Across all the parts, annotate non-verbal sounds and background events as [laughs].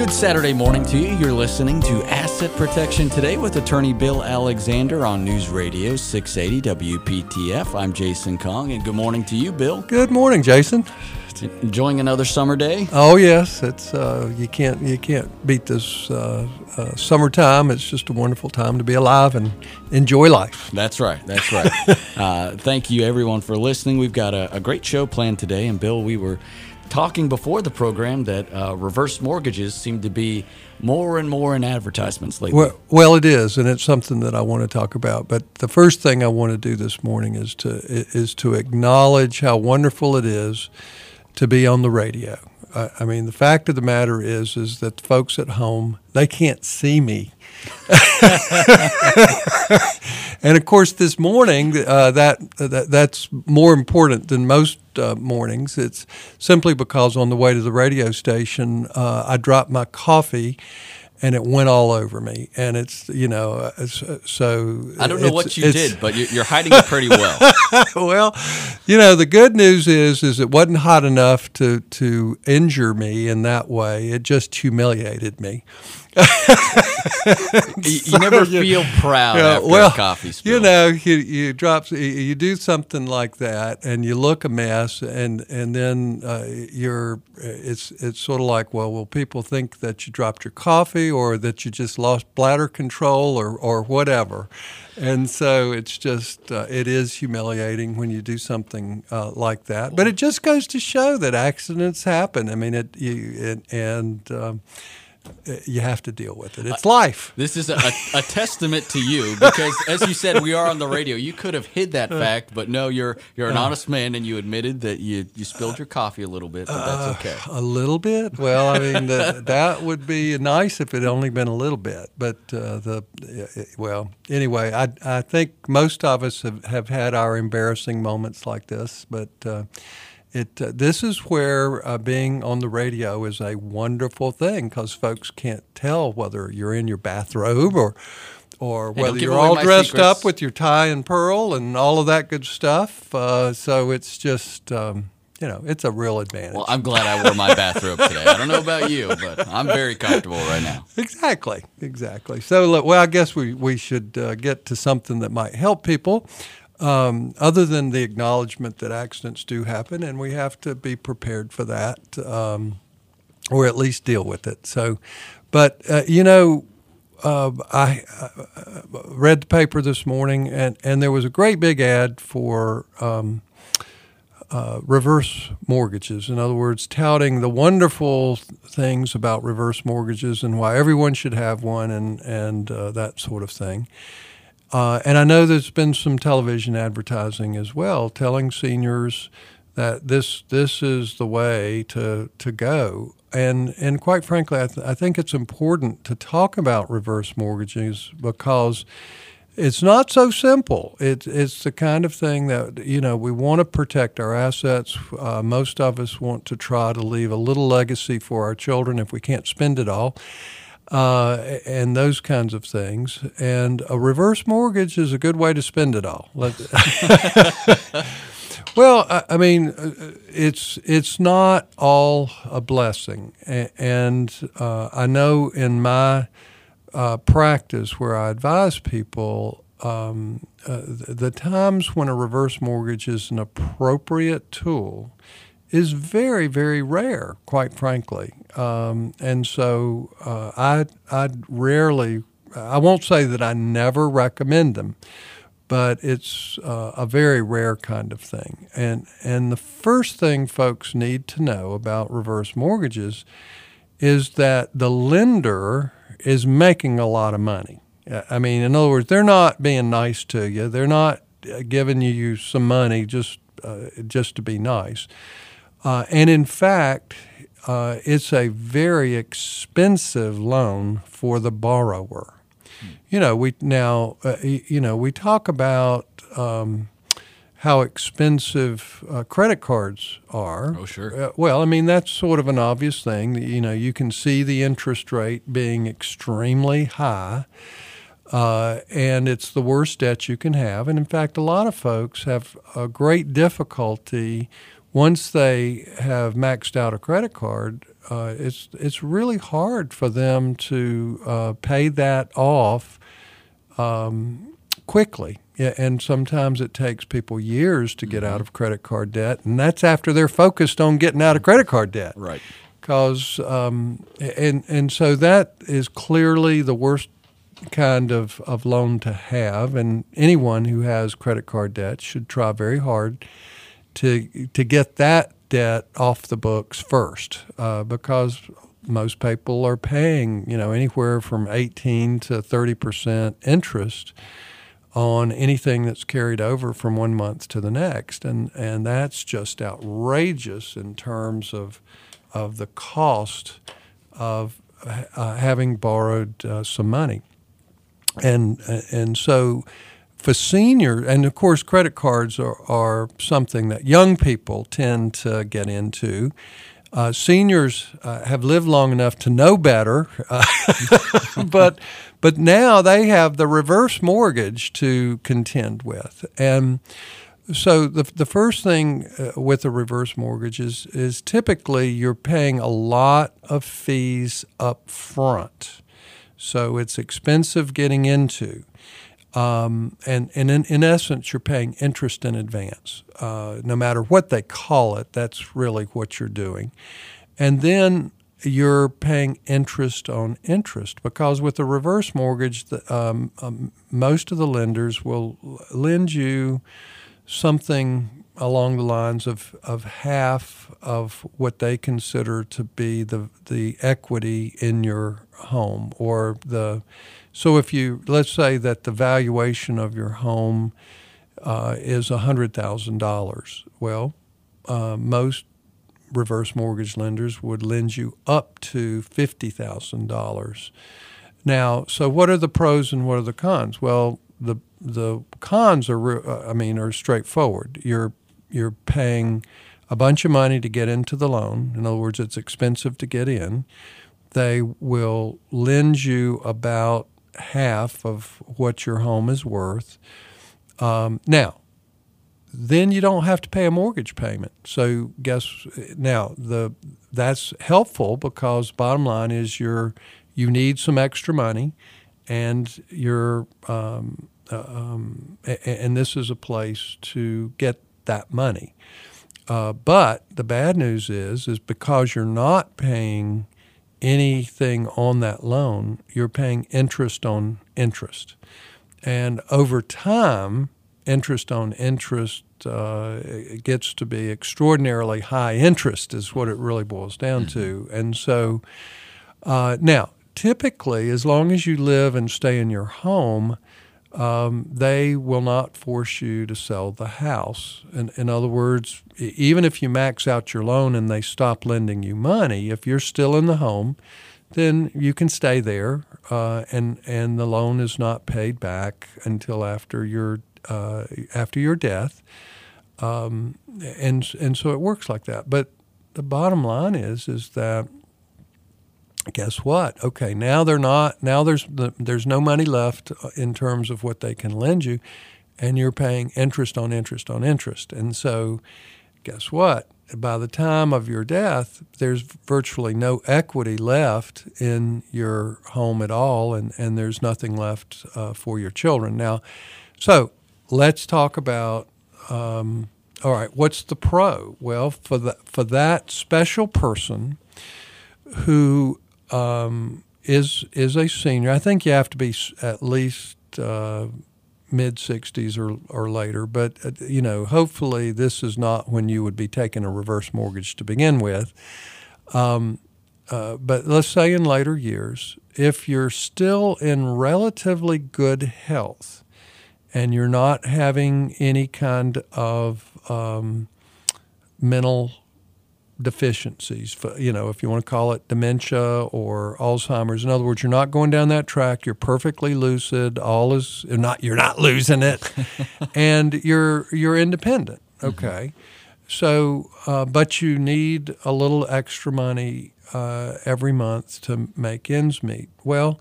Good Saturday morning to you. You're listening to Asset Protection Today with attorney Bill Alexander on News Radio 680 WPTF. I'm Jason Kong, and good morning to you, Bill. Good morning, Jason. Enjoying another summer day? Oh yes, it's uh, you can't you can't beat this uh, uh, summertime. It's just a wonderful time to be alive and enjoy life. That's right. That's right. [laughs] Uh, thank you, everyone, for listening. We've got a, a great show planned today, and Bill, we were talking before the program that uh, reverse mortgages seem to be more and more in advertisements lately. Well, well, it is, and it's something that I want to talk about. But the first thing I want to do this morning is to is to acknowledge how wonderful it is to be on the radio. I mean, the fact of the matter is, is that folks at home they can't see me, [laughs] and of course, this morning uh, that, that that's more important than most uh, mornings. It's simply because on the way to the radio station, uh, I dropped my coffee and it went all over me. And it's you know, uh, so I don't know what you did, but you're hiding it pretty well. [laughs] well, you know, the good news is is it wasn't hot enough to to injure me in that way. It just humiliated me. [laughs] you, you never feel proud yeah, after well, a coffee spill. You know, you, you drop, you do something like that, and you look a mess, and and then uh, you're, it's it's sort of like, well, will people think that you dropped your coffee, or that you just lost bladder control, or or whatever, and so it's just uh, it is humiliating when you do something uh, like that. But it just goes to show that accidents happen. I mean, it you and. and um, you have to deal with it. It's life. This is a, a, testament to you because, as you said, we are on the radio. You could have hid that fact, but no, you're you're an honest man, and you admitted that you, you spilled your coffee a little bit, but that's okay. Uh, a little bit. Well, I mean, the, that would be nice if it only been a little bit. But uh, the well, anyway, I I think most of us have, have had our embarrassing moments like this, but. Uh, it uh, this is where uh, being on the radio is a wonderful thing because folks can't tell whether you're in your bathrobe or or whether you're all dressed secrets. up with your tie and pearl and all of that good stuff. Uh, so it's just. Um, you know, it's a real advantage. Well, I'm glad I wore my bathrobe today. I don't know about you, but I'm very comfortable right now. Exactly, exactly. So, well, I guess we, we should uh, get to something that might help people um, other than the acknowledgement that accidents do happen, and we have to be prepared for that, um, or at least deal with it. So, but uh, you know, uh, I uh, read the paper this morning, and, and there was a great big ad for um, uh, reverse mortgages. In other words, touting the wonderful things about reverse mortgages and why everyone should have one, and and uh, that sort of thing. Uh, and I know there's been some television advertising as well, telling seniors that this this is the way to to go. And and quite frankly, I, th- I think it's important to talk about reverse mortgages because it's not so simple. It, it's the kind of thing that you know we want to protect our assets. Uh, most of us want to try to leave a little legacy for our children if we can't spend it all uh, and those kinds of things. And a reverse mortgage is a good way to spend it all. [laughs] well, I, mean, uh, it's it's not all a blessing, and uh, I know in my uh, practice where I advise people. Um, uh, the times when a reverse mortgage is an appropriate tool is very, very rare, quite frankly. Um, and so uh, I I rarely, I won't say that I never recommend them, but it's uh, a very rare kind of thing. And and the first thing folks need to know about reverse mortgages is that the lender is making a lot of money. I mean, in other words, they're not being nice to you. They're not giving you some money just uh, just to be nice uh, and in fact, uh, it's a very expensive loan for the borrower. Hmm. You know, we now, uh, you know, we talk about um, how expensive uh, credit cards are. Oh, sure. Uh, well, I mean, that's sort of an obvious thing. You know, you can see the interest rate being extremely high. Uh, and it's the worst debt you can have. And in fact, a lot of folks have a great difficulty once they have maxed out a credit card, uh, it's it's really hard for them to uh, pay that off um, quickly. Yeah, and sometimes it takes people years to get mm-hmm. out of credit card debt, and that's after they're focused on getting out of credit card debt. Right. Because um, and and so that is clearly the worst kind of, of loan to have, and anyone who has credit card debt should try very hard to to get that debt off the books first, uh, because most people are paying you know anywhere from 18 to 30 percent interest on anything that's carried over from one month to the next, and and that's just outrageous in terms of of the cost of uh, having borrowed uh, some money, and and so for seniors, and of course, credit cards are, are something that young people tend to get into. Uh, seniors uh, have lived long enough to know better, uh, [laughs] but but now they have the reverse mortgage to contend with, and so the the first thing uh, with a reverse mortgage is is typically you're paying a lot of fees up front, so it's expensive getting into. Um, and and in, in, essence, you're paying interest in advance. Uh, no matter what they call it, that's really what you're doing. And then you're paying interest on interest because with a reverse mortgage, the, um, um, most of the lenders will lend you something along the lines of, of half of what they consider to be the the equity in your home or the so if you let's say that the valuation of your home uh, is hundred thousand dollars, well, uh, most reverse mortgage lenders would lend you up to fifty thousand dollars. Now, so what are the pros and what are the cons? Well, the the cons are uh, I mean are straightforward. You're you're paying a bunch of money to get into the loan. In other words, it's expensive to get in. They will lend you about half of what your home is worth. Um, now, then you don't have to pay a mortgage payment. So guess now the that's helpful because bottom line is you're you need some extra money, and you're um, uh, um, and this is a place to get that money. Uh, but the bad news is is because you're not paying anything on that loan, you're paying interest on interest. And over time, interest on interest uh, gets to be extraordinarily high interest, is what it really boils down mm-hmm. to. And so, uh, now, typically, as long as you live and stay in your home, um, they will not force you to sell the house. In, in other words, even if you max out your loan and they stop lending you money, if you're still in the home, then you can stay there, uh, and and the loan is not paid back until after your uh, after your death, um, and and so it works like that. But the bottom line is is that guess what? Okay, now they're not. Now there's the, there's no money left uh, in terms of what they can lend you, and you're paying interest on interest on interest. And so, guess what? By the time of your death, there's virtually no equity left in your home at all, and, and there's nothing left uh, for your children. Now, so let's talk about. Um, all right, what's the pro? Well, for the for that special person who um, is is a senior. I think you have to be at least uh, mid 60s or, or later, but uh, you know, hopefully this is not when you would be taking a reverse mortgage to begin with. Um, uh, but let's say in later years, if you're still in relatively good health and you're not having any kind of um, mental deficiencies, you know, if you want to call it dementia or Alzheimer's. In other words, you're not going down that track. You're perfectly lucid. All is you're not you're not losing it, [laughs] and you're you're independent. Mm-hmm. Okay, mm-hmm. so uh, but you need a little extra money uh, every month to make ends meet. Well.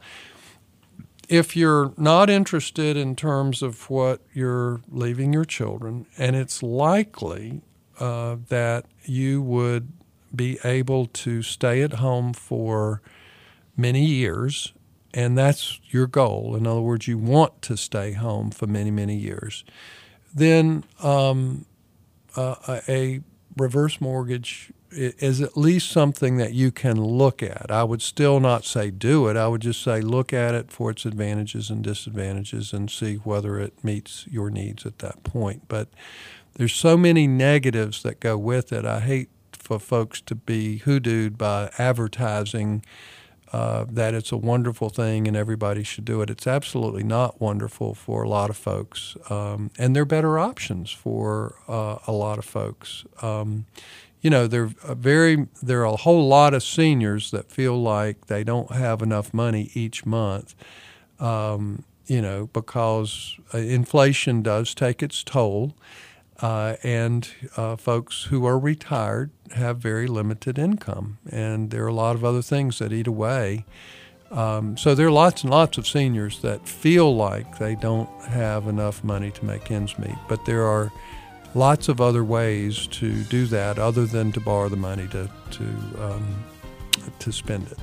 If you're not interested in terms of what you're leaving your children, and it's likely uh, that you would be able to stay at home for many years, and that's your goal. In other words, you want to stay home for many, many years. Then um, uh, a reverse mortgage is at least something that you can look at. I would still not say do it. I would just say look at it for its advantages and disadvantages and see whether it meets your needs at that point. But there's so many negatives that go with it. I hate for folks to be hoodooed by advertising uh, that it's a wonderful thing and everybody should do it. It's absolutely not wonderful for a lot of folks, um, and there are better options for uh, a lot of folks. Um, you know, there are very there are a whole lot of seniors that feel like they don't have enough money each month. Um, you know, because uh, inflation does take its toll. Uh, and uh, folks who are retired have very limited income, and there are a lot of other things that eat away. Um, so there are lots and lots of seniors that feel like they don't have enough money to make ends meet, but there are lots of other ways to do that other than to borrow the money to to um, to spend it.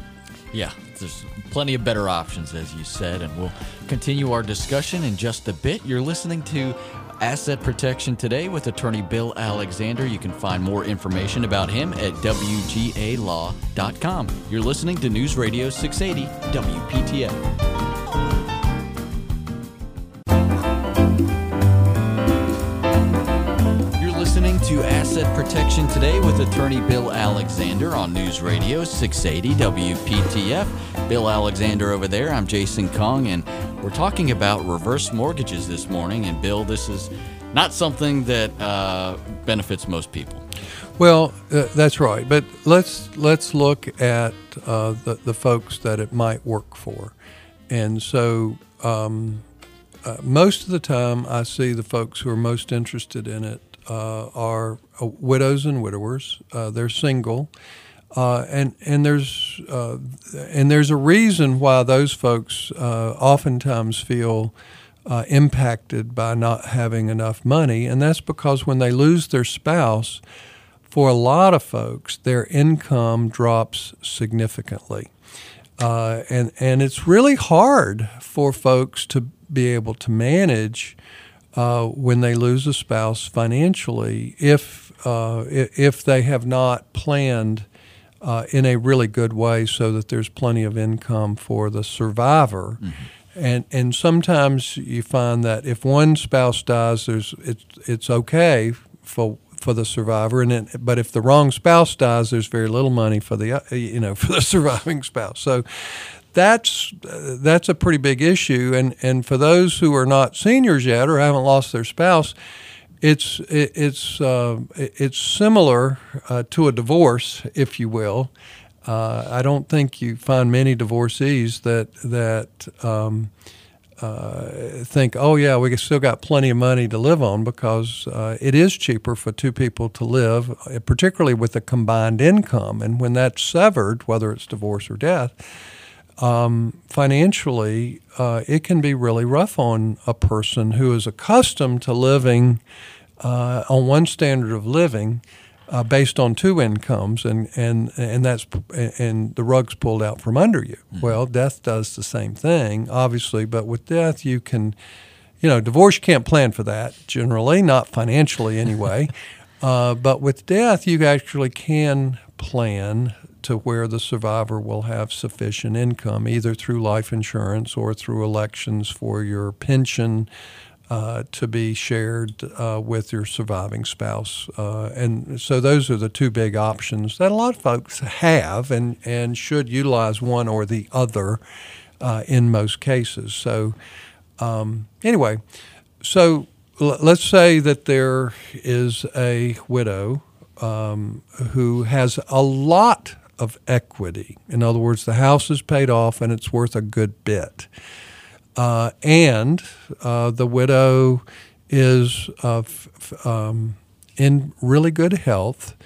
Yeah, there's plenty of better options, as you said, and we'll continue our discussion in just a bit. You're listening to Asset Protection Today with attorney Bill Alexander. You can find more information about him at WGALaw.com. You're listening to News Radio 680 WPTF. Asset Protection Today with attorney Bill Alexander on News Radio 680 WPTF. Bill Alexander over there. I'm Jason Kong, and we're talking about reverse mortgages this morning. And Bill, this is not something that uh, benefits most people. Well, uh, that's right. But let's let's look at uh, the the folks that it might work for, and so. Um, uh, most of the time, I see the folks who are most interested in it are uh, widows and widowers. Uh, they're single, and and there's and there's a reason why those folks oftentimes feel. Uh, impacted by not having enough money, and that's because when they lose their spouse, for a lot of folks, their income drops significantly. Uh, and, and it's really hard for folks to be able to manage uh, when they lose a spouse financially if uh, if they have not planned uh, in a really good way so that there's plenty of income for the survivor. Mm-hmm. And and sometimes you find that if one spouse dies, there's it's it's okay for for the survivor, and it, but if the wrong spouse dies, there's very little money for the you know [laughs] for the surviving spouse. So that's that's a pretty big issue. And and for those who are not seniors yet or haven't lost their spouse, it's it, it's uh, it's similar uh, to a divorce, if you will. Uh, I don't think you find many divorcees that that um, uh, think, oh yeah, we still got plenty of money to live on because uh, it is cheaper for two people to live, particularly with a combined income. And when that's severed, whether it's divorce or death, um, financially, uh, it can be really rough on a person who is accustomed to living uh, on one standard of living uh, based on two incomes, and, and, and that's and the rug's pulled out from under you. Mm-hmm. Well, death does the same thing, obviously, but with death, you can, you know, divorce you can't plan for that generally, not financially anyway. [laughs] Uh, but with death, you actually can plan to where the survivor will have sufficient income, either through life insurance or through elections for your pension uh, to be shared uh, with your surviving spouse. Uh, and so those are the two big options that a lot of folks have and, and should utilize one or the other uh, in most cases. So, um, anyway, so l- let's say that there is a widow um, who has a lot of equity. In other words, the house is paid off and it's worth a good bit. Uh, and uh, the widow is uh, f- um, in really good health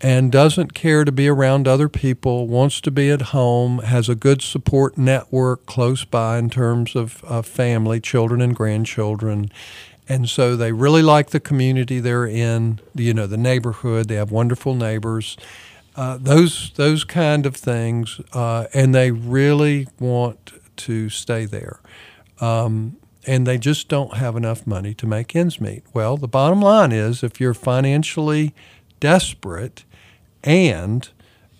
and doesn't care to be around other people, wants to be at home, has a good support network close by in terms of family, children, and grandchildren, and so they really like the community they're in. You know, the neighborhood. They have wonderful neighbors. Uh, those those kind of things, uh, and they really want to stay there. Um, and they just don't have enough money to make ends meet. Well, the bottom line is if you're financially desperate and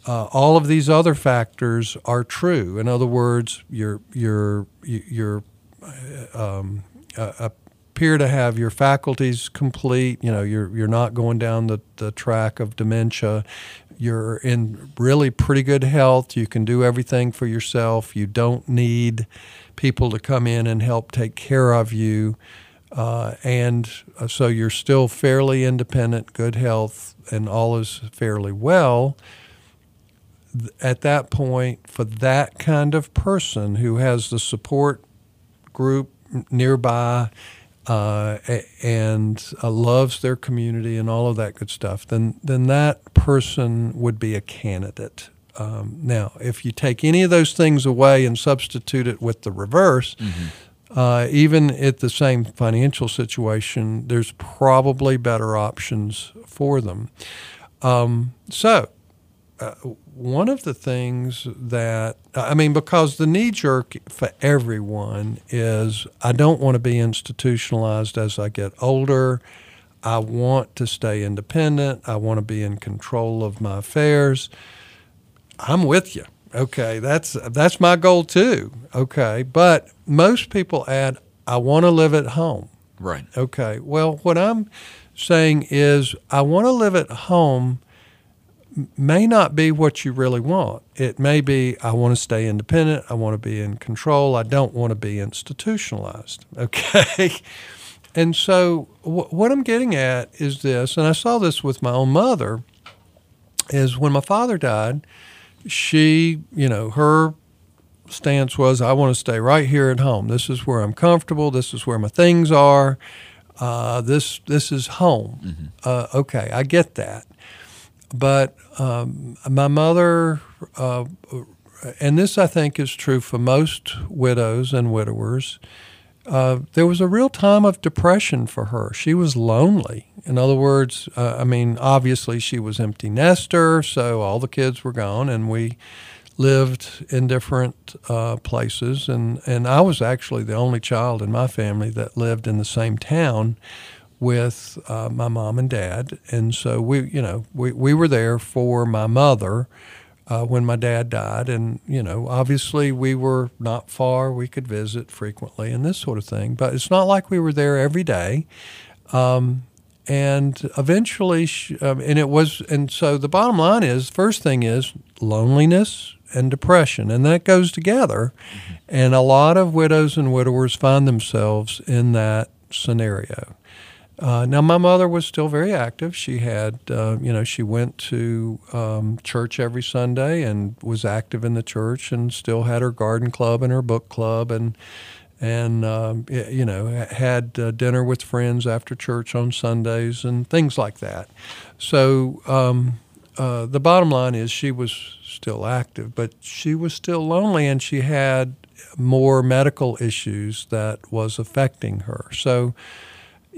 uh, all of these other factors are true. In other words, you're you're you're uh, um, uh, appear to have your faculties complete. You know, you're you're not going down the, the track of dementia. You're in really pretty good health. You can do everything for yourself. You don't need people to come in and help take care of you. Uh, and uh, so you're still fairly independent, good health, and all is fairly well. At that point, for that kind of person who has the support group nearby uh, and uh, loves their community and all of that good stuff, then then that person would be a candidate um, now, if you take any of those things away and substitute it with the reverse, mm-hmm. uh, even at the same financial situation, there's probably better options for them. Um, so, uh, one of the things that I mean, because the knee jerk for everyone is I don't want to be institutionalized as I get older. I want to stay independent. I want to be in control of my affairs. I'm with you. Okay, that's that's my goal too. Okay, but most people add, I want to live at home. Right. Okay. Well, what I'm saying is, I want to live at home may not be what you really want. It may be I want to stay independent, I want to be in control, I don't want to be institutionalized. [laughs] Okay. and so, w- what I'm getting at is this, and I saw this with my own mother, is when my father died, she, you know, her stance was, I want to stay right here at home. This is where I'm comfortable. This is where my things are. Uh, this this is home. Mm-hmm. Uh, okay, I get that. But um, my mother, uh, and this I think is true for most widows and widowers. Uh, there was a real time of depression for her. She was lonely. In other words, uh, I mean, obviously she was empty nester, so all the kids were gone, and we lived in different uh, places. And, and I was actually the only child in my family that lived in the same town with uh, my mom and dad. And so we, you know, we, we were there for my mother uh, when my dad died. And, you know, obviously we were not far. We could visit frequently and this sort of thing. But it's not like we were there every day. Um, and eventually, she, um, and it was, and so the bottom line is first thing is loneliness and depression, and that goes together. Mm-hmm. And a lot of widows and widowers find themselves in that scenario. Uh, now, my mother was still very active. She had, uh, you know, she went to um, church every Sunday and was active in the church, and still had her garden club and her book club, and and um, you know had uh, dinner with friends after church on Sundays and things like that. So um, uh, the bottom line is she was still active, but she was still lonely, and she had more medical issues that was affecting her. So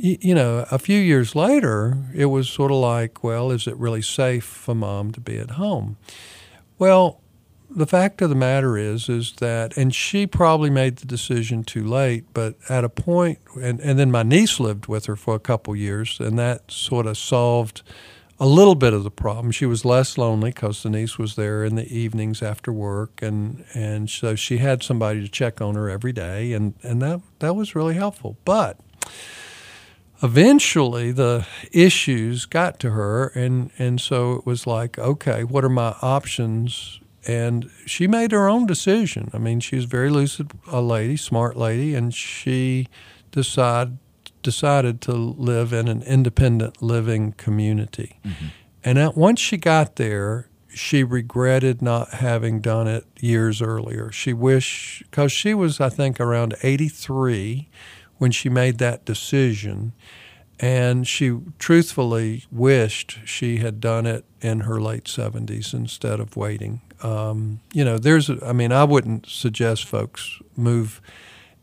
you know, a few years later, it was sort of like, well, is it really safe for mom to be at home? Well, the fact of the matter is, is that, and she probably made the decision too late, but at a point, and, and then my niece lived with her for a couple years, and that sort of solved a little bit of the problem. She was less lonely because the niece was there in the evenings after work, and, and so she had somebody to check on her every day, and, and that, that was really helpful. But eventually the issues got to her and and so it was like okay what are my options? And she made her own decision. I mean she was very lucid a lady smart lady and she decided decided to live in an independent living community. Mm-hmm. and at, once she got there she regretted not having done it years earlier. She wished because she was i think around 83 when she made that decision. And she truthfully wished she had done it in her late 70s instead of waiting. Um, you know, there's, I mean, I wouldn't suggest folks move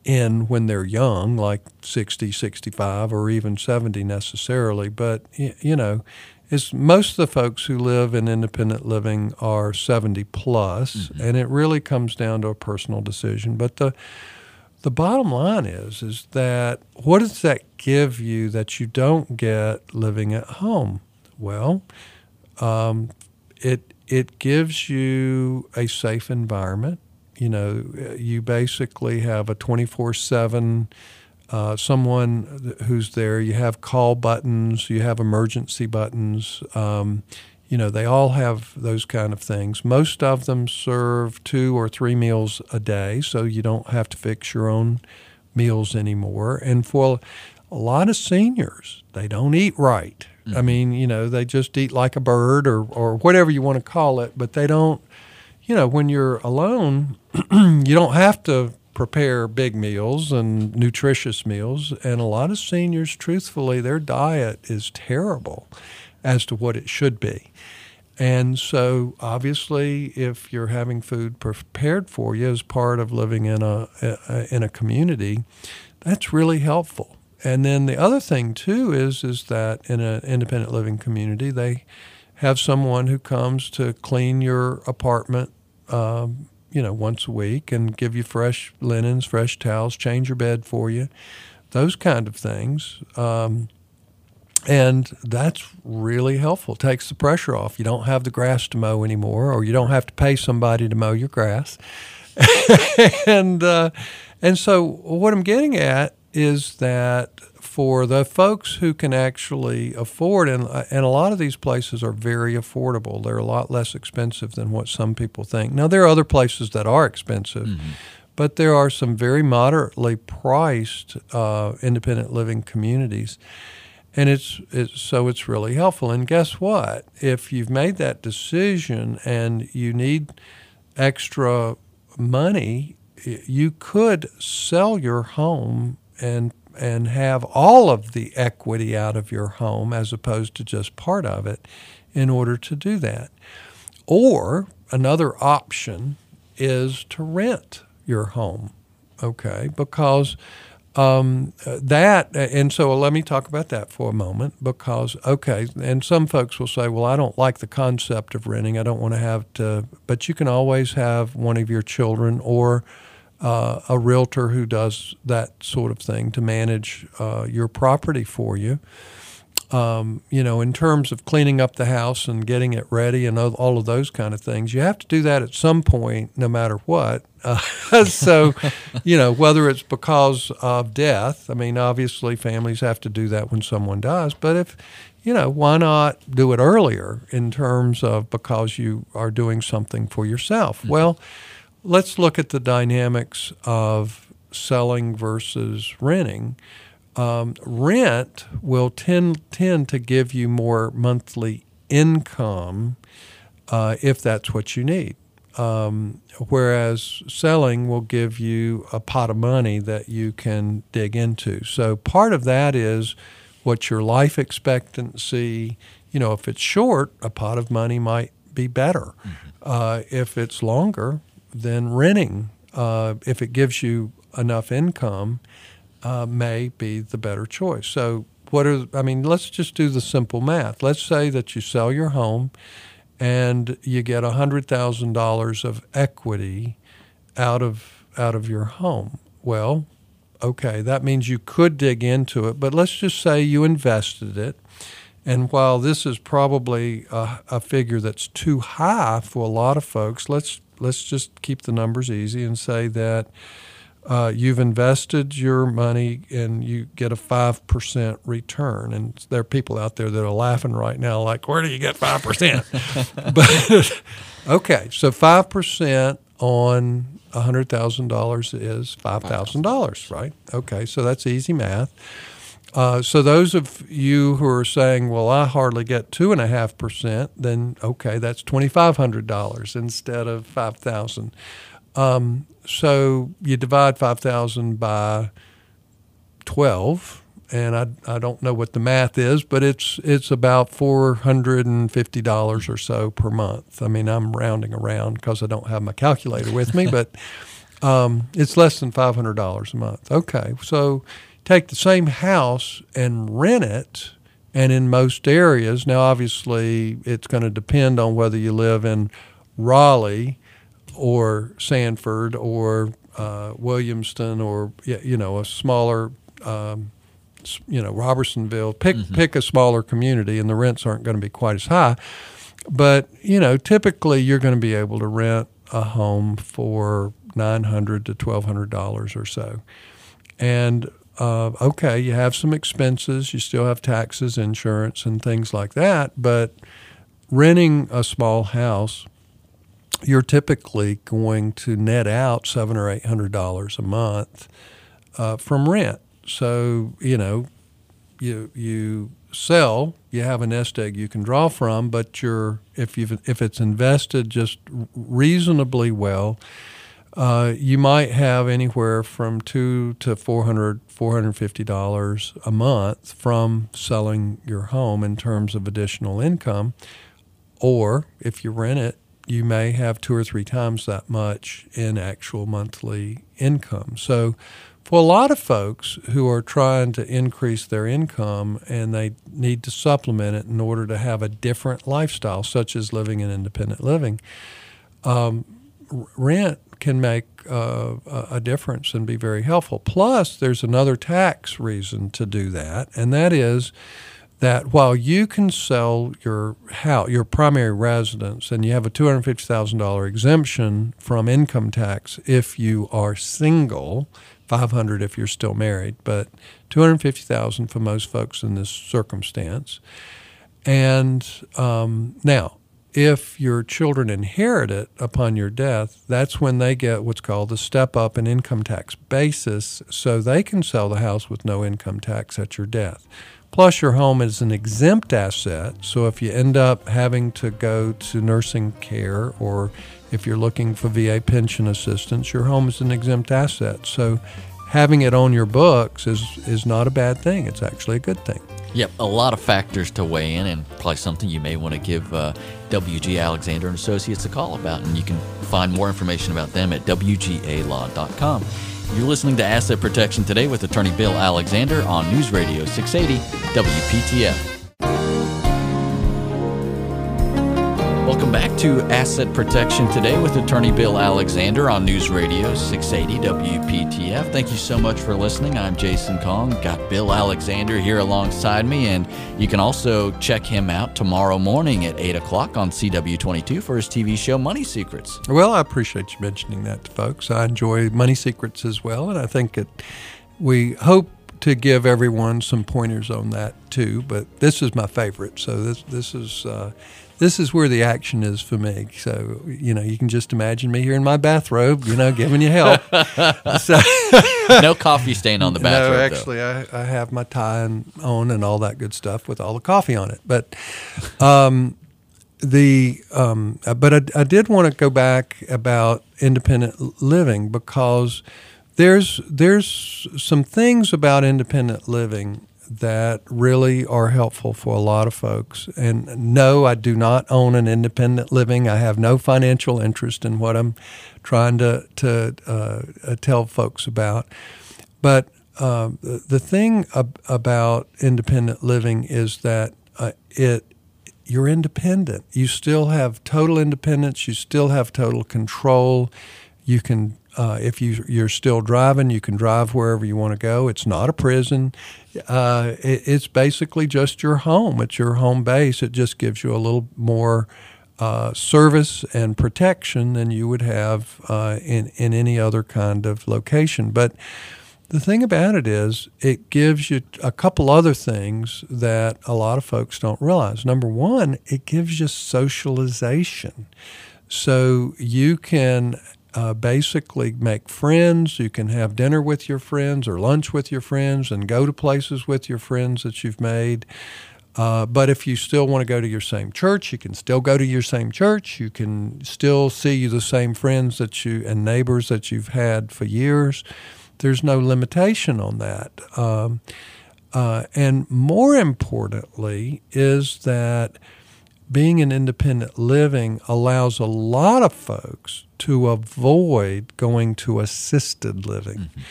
in when they're young, like 60, 65, or even 70 necessarily. But, you know, it's most of the folks who live in independent living are 70 plus, mm-hmm. and it really comes down to a personal decision. But the the bottom line is is that what does that give you that you don't get living at home? Well, um, it it gives you a safe environment. You know, you basically have a twenty four seven. Uh, someone who's there. You have call buttons. You have emergency buttons. Um, you know, they all have those kind of things. Most of them serve two or three meals a day, so you don't have to fix your own meals anymore. And for a lot of seniors, they don't eat right. Mm-hmm. I mean, you know, they just eat like a bird or, or whatever you want to call it, but they don't, you know, when you're alone, [clears throat] you don't have to prepare big meals and nutritious meals. And a lot of seniors, truthfully, their diet is terrible as to what it should be. And so, obviously, if you're having food prepared for you as part of living in a, a, in a community, that's really helpful. And then the other thing too is is that in an independent living community, they have someone who comes to clean your apartment, um, you know, once a week and give you fresh linens, fresh towels, change your bed for you, those kind of things. Um, and that's really helpful. It takes the pressure off. You don't have the grass to mow anymore, or you don't have to pay somebody to mow your grass. [laughs] and uh, and so what I'm getting at is that for the folks who can actually afford, and, and a lot of these places are very affordable. They're a lot less expensive than what some people think. Now there are other places that are expensive. Mm-hmm. But there are some very moderately priced uh, independent living communities and it's, it's so it's really helpful. And guess what? If you've made that decision and you need extra money, you could sell your home and and have all of the equity out of your home as opposed to just part of it in order to do that. Or another option is to rent your home, okay? Because um, that and so let me talk about that for a moment because okay and some folks will say well i don't like the concept of renting. I don't want to have to but you can always have one of your children or uh, a realtor who does that sort of thing to manage uh, your property for you um, you know, in terms of cleaning up the house and getting it ready and all of those kind of things, you have to do that at some point, no matter what. [laughs] Uh, so, [laughs] you know, whether it's because of death, I mean, obviously families have to do that when someone dies, but if, you know, why not do it earlier in terms of because you are doing something for yourself? Mm-hmm. Well, let's look at the dynamics of selling versus renting um, rent will tend tend to give you more monthly income uh, if that's what you need. Um, whereas selling will give you a pot of money that you can dig into. So part of that is what your life expectancy. You know, if it's short, a pot of money might be better. Mm-hmm. Uh, if it's longer, then renting. Uh, if it gives you enough income, uh, may be the better choice. So, what are, I mean, let's just do the simple math. Let's say that you sell your home and you get $100,000 of equity out of, out of your home. Well, okay, that means you could dig into it, but let's just say you invested it. And while this is probably a, a, figure that's too high for a lot of folks, let's let's just keep the numbers easy and say that uh, you've invested your money and you get a 5% return. And there are people out there that are laughing right now, like, where do you get 5%? [laughs] but [laughs] okay, so 5% on $100,000 is $5,000, right? Okay, so that's easy math. Uh, so those of you who are saying, "Well, I hardly get two and a half percent," then okay, that's twenty five hundred dollars instead of five thousand. Um, so you divide 5,000 by 12, and I, I don't know what the math is, but it's it's about $450 or so per month. I mean, I'm rounding around because I don't have my calculator with me, [laughs] but Um, it's less than five hundred dollars a month. Okay, so take the same house and rent it. And in most areas, now obviously it's going to depend on whether you live in Raleigh or Sanford or uh, Williamston or you know a smaller um, you know Robersonville. Pick mm-hmm. pick a smaller community, and the rents aren't going to be quite as high. But you know, typically you're going to be able to rent a home for nine hundred to twelve hundred dollars or so, and uh, okay, you have some expenses, you still have taxes, insurance, and things like that, but renting a small house you're typically going to net out seven or eight hundred dollars a month uh, from rent. So you know, you you sell, you have a nest egg you can draw from, but you're if you if it's invested just reasonably well, uh, you might have anywhere from two to 400 $450 a month from selling your home in terms of additional income. Or if you rent it, you may have two or three times that much in actual monthly income. So, for a lot of folks who are trying to increase their income and they need to supplement it in order to have a different lifestyle, such as living in independent living, um, rent can make uh, a difference and be very helpful. Plus, there's another tax reason to do that, and that is that while you can sell your house, your primary residence, and you have a two hundred fifty thousand dollar exemption from income tax if you are single, five hundred if you're still married, but two hundred fifty thousand for most folks in this circumstance. And um, now, if your children inherit it upon your death, that's when they get what's called the step up in income tax basis, so they can sell the house with no income tax at your death. Plus, your home is an exempt asset. So, if you end up having to go to nursing care or if you're looking for VA pension assistance, your home is an exempt asset. So, having it on your books is, is not a bad thing. It's actually a good thing. Yep, a lot of factors to weigh in, and probably something you may want to give uh, WG Alexander and Associates a call about. And you can find more information about them at WGAlaw.com. You're listening to Asset Protection Today with attorney Bill Alexander on News Radio 680 WPTF. Welcome back to Asset Protection Today with attorney Bill Alexander on News Radio 680 WPTF. Thank you so much for listening. I'm Jason Kong. Got Bill Alexander here alongside me, and you can also check him out tomorrow morning at 8 o'clock on CW22 for his TV show Money Secrets. Well, I appreciate you mentioning that to folks. I enjoy Money Secrets as well, and I think it, we hope to give everyone some pointers on that too. But this is my favorite, so this this is. Uh, this is where the action is for me. So, you know, you can just imagine me here in my bathrobe, you know, giving you help. [laughs] so, [laughs] no coffee stain on the bathrobe. No, actually, I, I, have my tie on and all that good stuff with all the coffee on it. But, um, the um, but I, I did want to go back about independent living because there's there's some things about independent living that really are helpful for a lot of folks. And no, I do not own an independent living. I have no financial interest in what I'm trying to to uh, tell folks about. But uh, the thing ab- about independent living is that uh, it you're independent. You still have total independence. You still have total control. You can uh, if you, you're still driving, you can drive wherever you want to go. It's not a prison. Uh, it, it's basically just your home. It's your home base. It just gives you a little more uh, service and protection than you would have uh, in, in any other kind of location. But the thing about it is, it gives you a couple other things that a lot of folks don't realize. Number one, it gives you socialization. So you can uh, basically make friends. You can have dinner with your friends or lunch with your friends and go to places with your friends that you've made. Uh, but if you still want to go to your same church, you can still go to your same church. You can still see the same friends that you and neighbors that you've had for years. There's no limitation on that. Um, uh, and more importantly, is that being in independent living allows a lot of folks to avoid going to assisted living. Mm-hmm.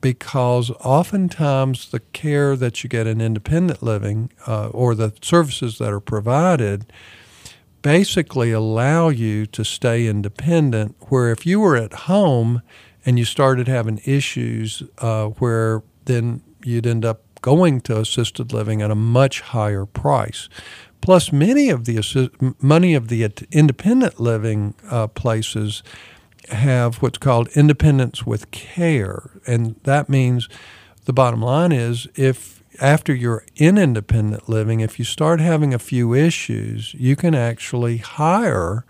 Because oftentimes the care that you get in independent living uh, or the services that are provided basically allow you to stay independent. Where if you were at home and you started having issues, uh, where then you'd end up going to assisted living at a much higher price. Plus, many of the many of the independent living uh, places have what's called independence with care, and that means the bottom line is if after you're in independent living, if you start having a few issues, you can actually hire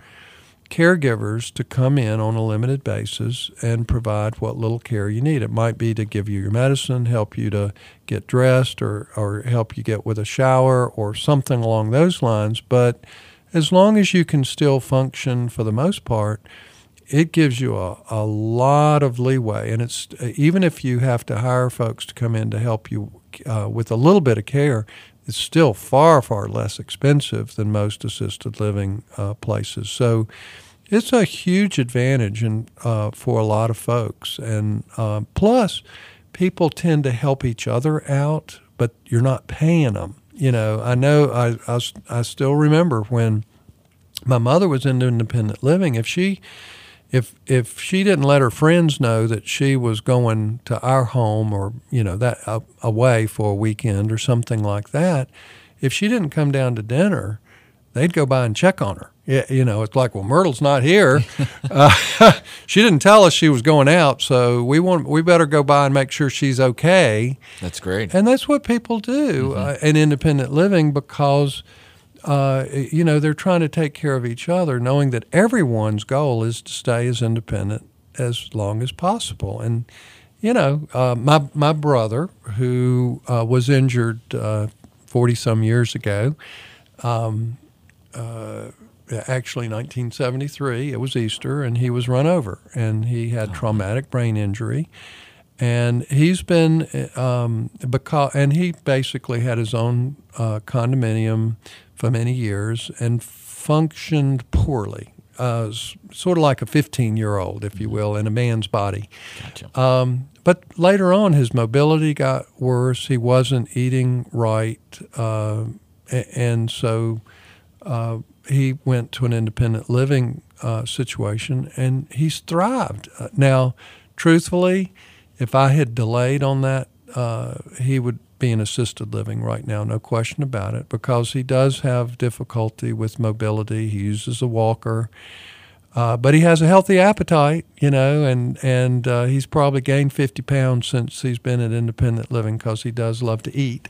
caregivers to come in on a limited basis and provide what little care you need. It might be to give you your medicine, help you to get dressed, or, or help you get with a shower, or something along those lines. But as long as you can still function for the most part, it gives you a, a lot of leeway. And it's even if you have to hire folks to come in to help you uh, with a little bit of care, it's still far, far less expensive than most assisted living uh, places. So it's a huge advantage in, uh, for a lot of folks. And uh, plus, people tend to help each other out, but you're not paying them. You know, I know I, I, I still remember when my mother was in independent living. If she if if she didn't let her friends know that she was going to our home or you know that uh, away for a weekend or something like that, if she didn't come down to dinner, they'd go by and check on her. Yeah, you know, it's like, well, Myrtle's not here. [laughs] uh, [laughs] she didn't tell us she was going out, so we want we better go by and make sure she's okay. That's great, and that's what people do mm-hmm. uh, in independent living because uh, you know, they're trying to take care of each other, knowing that everyone's goal is to stay as independent as long as possible. And, you know, uh, my, my brother, who uh, was injured 40 uh, some years ago, um, uh, actually 1973, it was Easter, and he was run over and he had oh. traumatic brain injury and he's been um, because and he basically had his own uh, condominium for many years and functioned poorly, uh, sort of like a 15 year old, if you will, in a man's body. Gotcha. Um, but later on, his mobility got worse. He wasn't eating right. Uh, and so uh, he went to an independent living uh, situation and he's thrived. Uh, now, truthfully, if I had delayed on that, uh, he would being assisted living right now, no question about it, because he does have difficulty with mobility. He uses a walker. Uh, but he has a healthy appetite, you know, and and uh, he's probably gained 50 pounds since he's been at independent living because he does love to eat.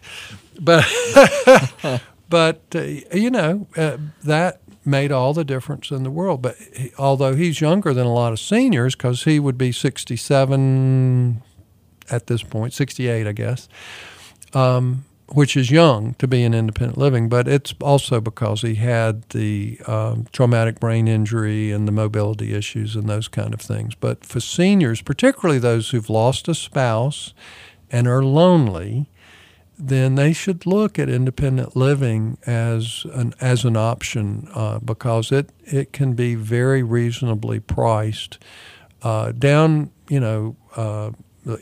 But [laughs] but uh, you know uh, that made all the difference in the world. But he, although he's younger than a lot of seniors, because he would be 67 at this point, 68, I guess um, which is young to be in independent living, but it's also because he had the um, traumatic brain injury and the mobility issues and those kind of things. But for seniors, particularly those who've lost a spouse and are lonely, then they should look at independent living as an as an option uh, because it it can be very reasonably priced uh, down you know uh,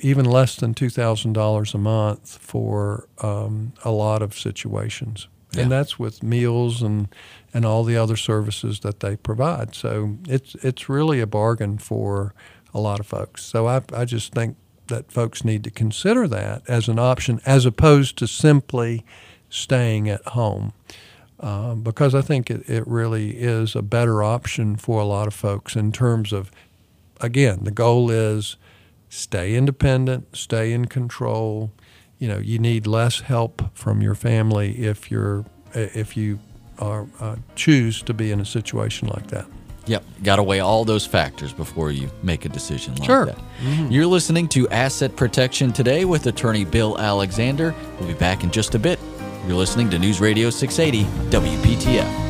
even less than two thousand dollars a month for um, a lot of situations, yeah. and that's with meals and and all the other services that they provide. So it's it's really a bargain for a lot of folks. So I I just think that folks need to consider that as an option as opposed to simply staying at home. Um, because I think it, it really is a better option for a lot of folks in terms of, again, the goal is stay independent, stay in control. You know, you need less help from your family if you're if you are uh, choose to be in a situation like that. Yep, got to weigh all those factors before you make a decision like sure. that. Mm-hmm. You're listening to Asset Protection today with attorney Bill Alexander. We'll be back in just a bit. You're listening to News Radio 680 WPTF.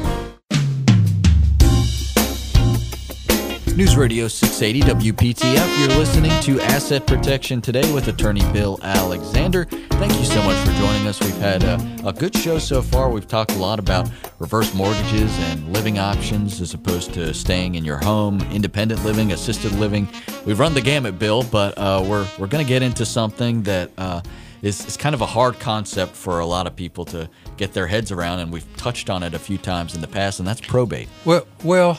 News Radio 680 WPTF. You're listening to Asset Protection Today with attorney Bill Alexander. Thank you so much for joining us. We've had a, a, good show so far. We've talked a lot about reverse mortgages and living options as opposed to staying in your home, independent living, assisted living. We've run the gamut, Bill, but uh, we're, we're going to get into something that uh, is, is kind of a hard concept for a lot of people to get their heads around, and we've touched on it a few times in the past, and that's probate. Well, well,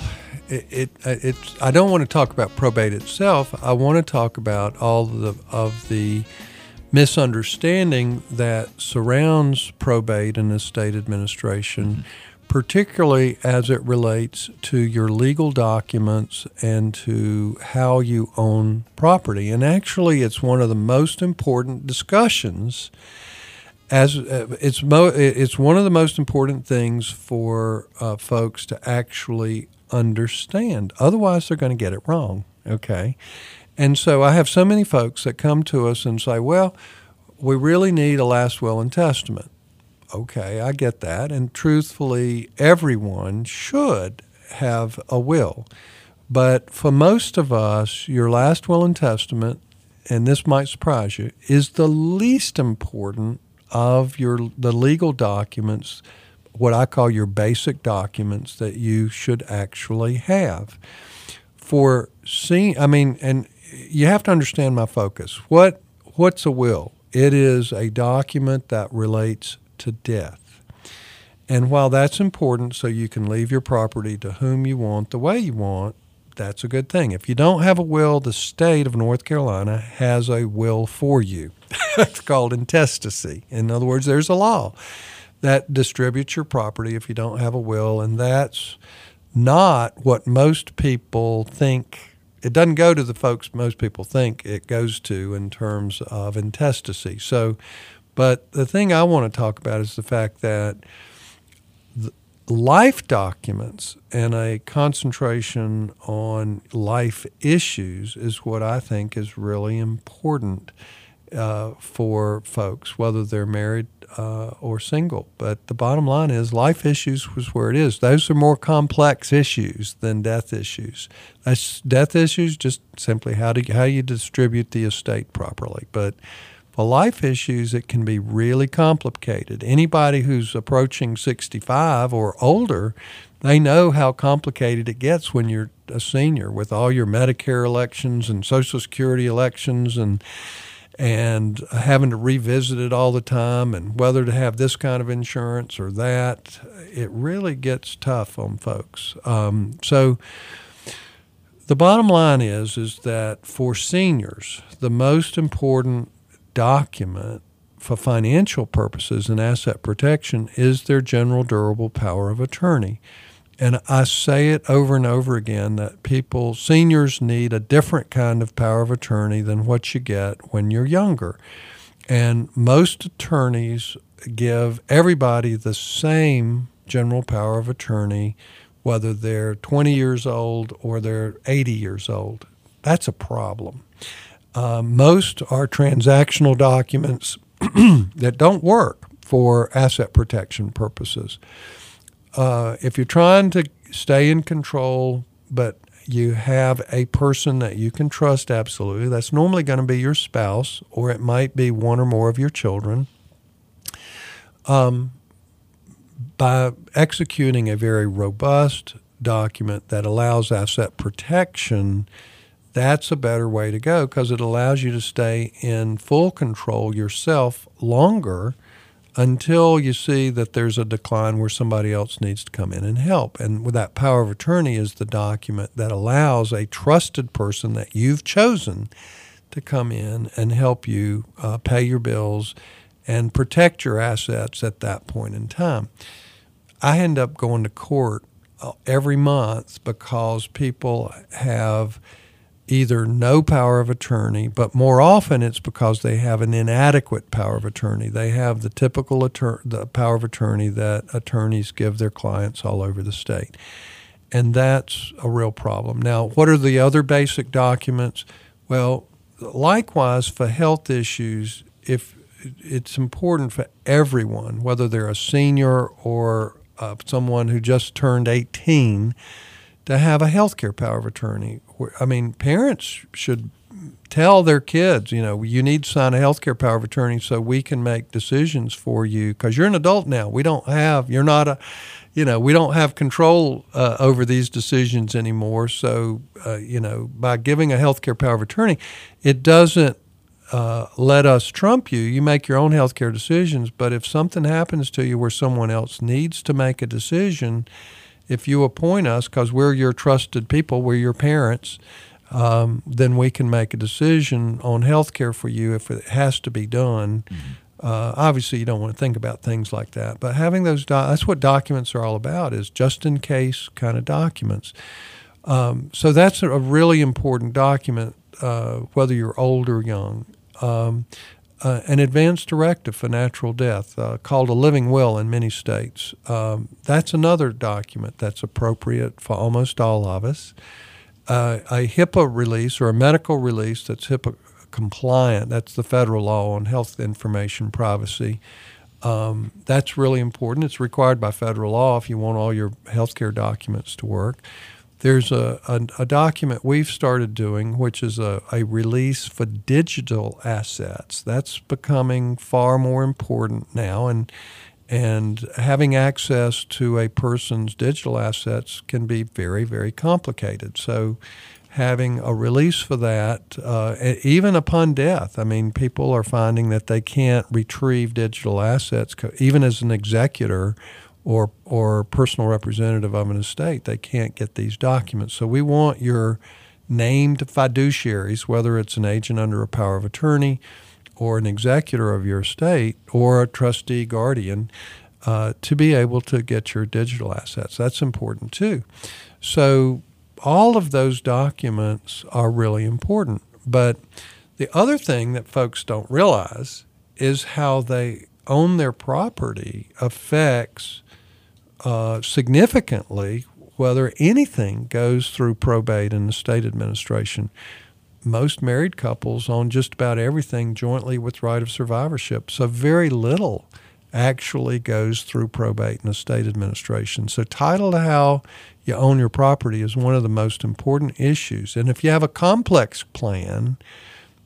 it, it, I don't want to talk about probate itself. I want to talk about all the, of the misunderstanding that surrounds probate and estate administration, mm-hmm. particularly as it relates to your legal documents and to how you own property. And actually, it's one of the most important discussions. As uh, it's mo- it's one of the most important things for uh, folks to actually understand. Otherwise, they're going to get it wrong. Okay. And so I have so many folks that come to us and say, well, we really need a last will and testament. Okay, I get that. And truthfully, everyone should have a will. But for most of us, your last will and testament, and this might surprise you, is the least important of your the legal documents what I call your basic documents that you should actually have. For seeing, I mean, and you have to understand my focus. What what's a will? It is a document that relates to death. And while that's important, so you can leave your property to whom you want, the way you want, that's a good thing. If you don't have a will, the state of North Carolina has a will for you. [laughs] it's called intestacy. In other words, there's a law that distributes your property if you don't have a will, and that's not what most people think. It doesn't go to the folks most people think it goes to in terms of intestacy. So, but the thing I want to talk about is the fact that life documents and a concentration on life issues is what I think is really important uh, for folks, whether they're married uh, or single. But the bottom line is life issues was where it is. Those are more complex issues than death issues. That's death issues, just simply how do how you distribute the estate properly. But for life issues, it can be really complicated. Anybody who's approaching 65 or older, they know how complicated it gets when you're a senior with all your Medicare elections and Social Security elections and and having to revisit it all the time and whether to have this kind of insurance or that, it really gets tough on folks. Um, so the bottom line is is that for seniors, the most important document for financial purposes and asset protection is their general durable power of attorney. And I say it over and over again that people, seniors need a different kind of power of attorney than what you get when you're younger. And most attorneys give everybody the same general power of attorney, whether they're 20 years old or they're 80 years old. That's a problem. Uh, most are transactional documents [clears throat] that don't work for asset protection purposes uh, if you're trying to stay in control, but you have a person that you can trust absolutely, that's normally going to be your spouse, or it might be one or more of your children. Um, by executing a very robust document that allows asset protection, that's a better way to go because it allows you to stay in full control yourself longer until you see that there's a decline where somebody else needs to come in and help. And with that power of attorney is the document that allows a trusted person that you've chosen to come in and help you uh, pay your bills and protect your assets at that point in time. I end up going to court uh, every month because people have either no power of attorney, but more often it's because they have an inadequate power of attorney. They have the typical attor- the power of attorney that attorneys give their clients all over the state. And that's a real problem. Now, what are the other basic documents? Well, likewise for health issues, if it's important for everyone, whether they're a senior or uh, someone who just turned 18, to have a health care power of attorney. I mean, parents should tell their kids, you know, you need to sign a health care power of attorney so we can make decisions for you because you're an adult now. We don't have, you're not a, you know, we don't have control uh, over these decisions anymore. So, uh, you know, by giving a health care power of attorney, it doesn't uh, let us trump you. You make your own health care decisions. But if something happens to you where someone else needs to make a decision, if you appoint us, because we're your trusted people, we're your parents, um, then we can make a decision on health care for you if it has to be done. Mm-hmm. Uh, obviously, you don't want to think about things like that, but having those do- that's what documents are all about is just in case kind of documents. Um, so that's a really important document, uh, whether you're old or young. Um, uh, an advance directive for natural death uh, called a living will in many states. Um, that's another document that's appropriate for almost all of us. Uh, a HIPAA release or a medical release that's HIPAA compliant, that's the federal law on health information privacy. Um, that's really important. It's required by federal law if you want all your healthcare documents to work. There's a, a, a, document we've started doing, which is a, a release for digital assets. That's becoming far more important now, and and having access to a person's digital assets can be very, very complicated. So, having a release for that, uh, even upon death, I mean, people are finding that they can't retrieve digital assets, even as an executor or or personal representative of an estate, they can't get these documents. So we want your named fiduciaries, whether it's an agent under a power of attorney or an executor of your estate or a trustee guardian, uh, to be able to get your digital assets. That's important too. So all of those documents are really important. But the other thing that folks don't realize is how they own their property affects uh, significantly whether anything goes through probate and estate administration. Most married couples own just about everything jointly with right of survivorship, so very little actually goes through probate and estate administration. So, title to how you own your property is one of the most important issues. And if you have a complex plan,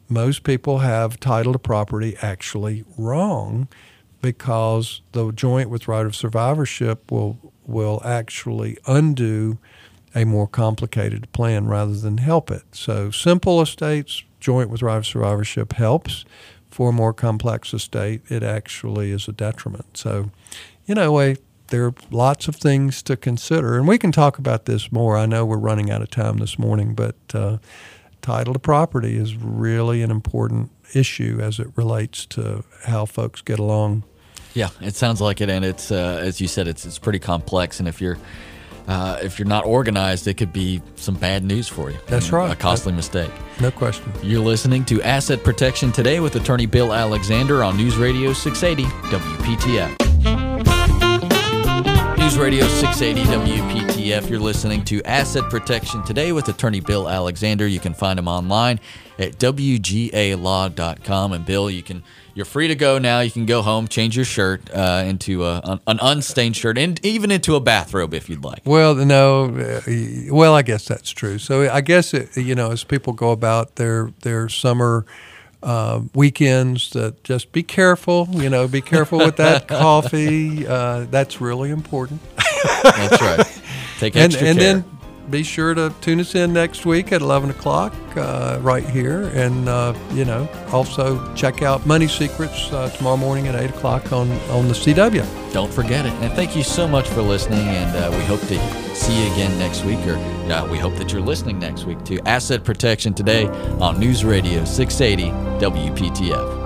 most people have title to property actually wrong because the joint with right of survivorship will will actually undo a more complicated plan rather than help it. So simple estates, joint with right of survivorship helps. For a more complex estate, it actually is a detriment. So, you know, a, there are lots of things to consider, and we can talk about this more. I know we're running out of time this morning, but uh, title to property is really an important issue as it relates to how folks get along yeah, it sounds like it, and it's uh, as you said, it's it's pretty complex, and if you're uh, if you're not organized, it could be some bad news for you. That's right. A costly mistake. No question. You're listening to Asset Protection Today with attorney Bill Alexander on News Radio 680 WPTF. News Radio 680 WPTF. You're listening to Asset Protection Today with attorney Bill Alexander. You can find him online at WGAlaw.com. And Bill, you can you're free to go now. You can go home, change your shirt uh, into a, an unstained shirt, and even into a bathrobe if you'd like. Well, no, uh, well, I guess that's true. So I guess it, you know, as people go about their their summer. Uh, weekends that just be careful you know be careful with that [laughs] coffee uh, that's really important that's right [laughs] take extra and, and then be sure to tune us in next week at 11 o'clock uh, right here. And, uh, you know, also check out Money Secrets uh, tomorrow morning at 8 o'clock on, on the CW. Don't forget it. And thank you so much for listening. And uh, we hope to see you again next week. Or we hope that you're listening next week to Asset Protection Today on News Radio 680 WPTF.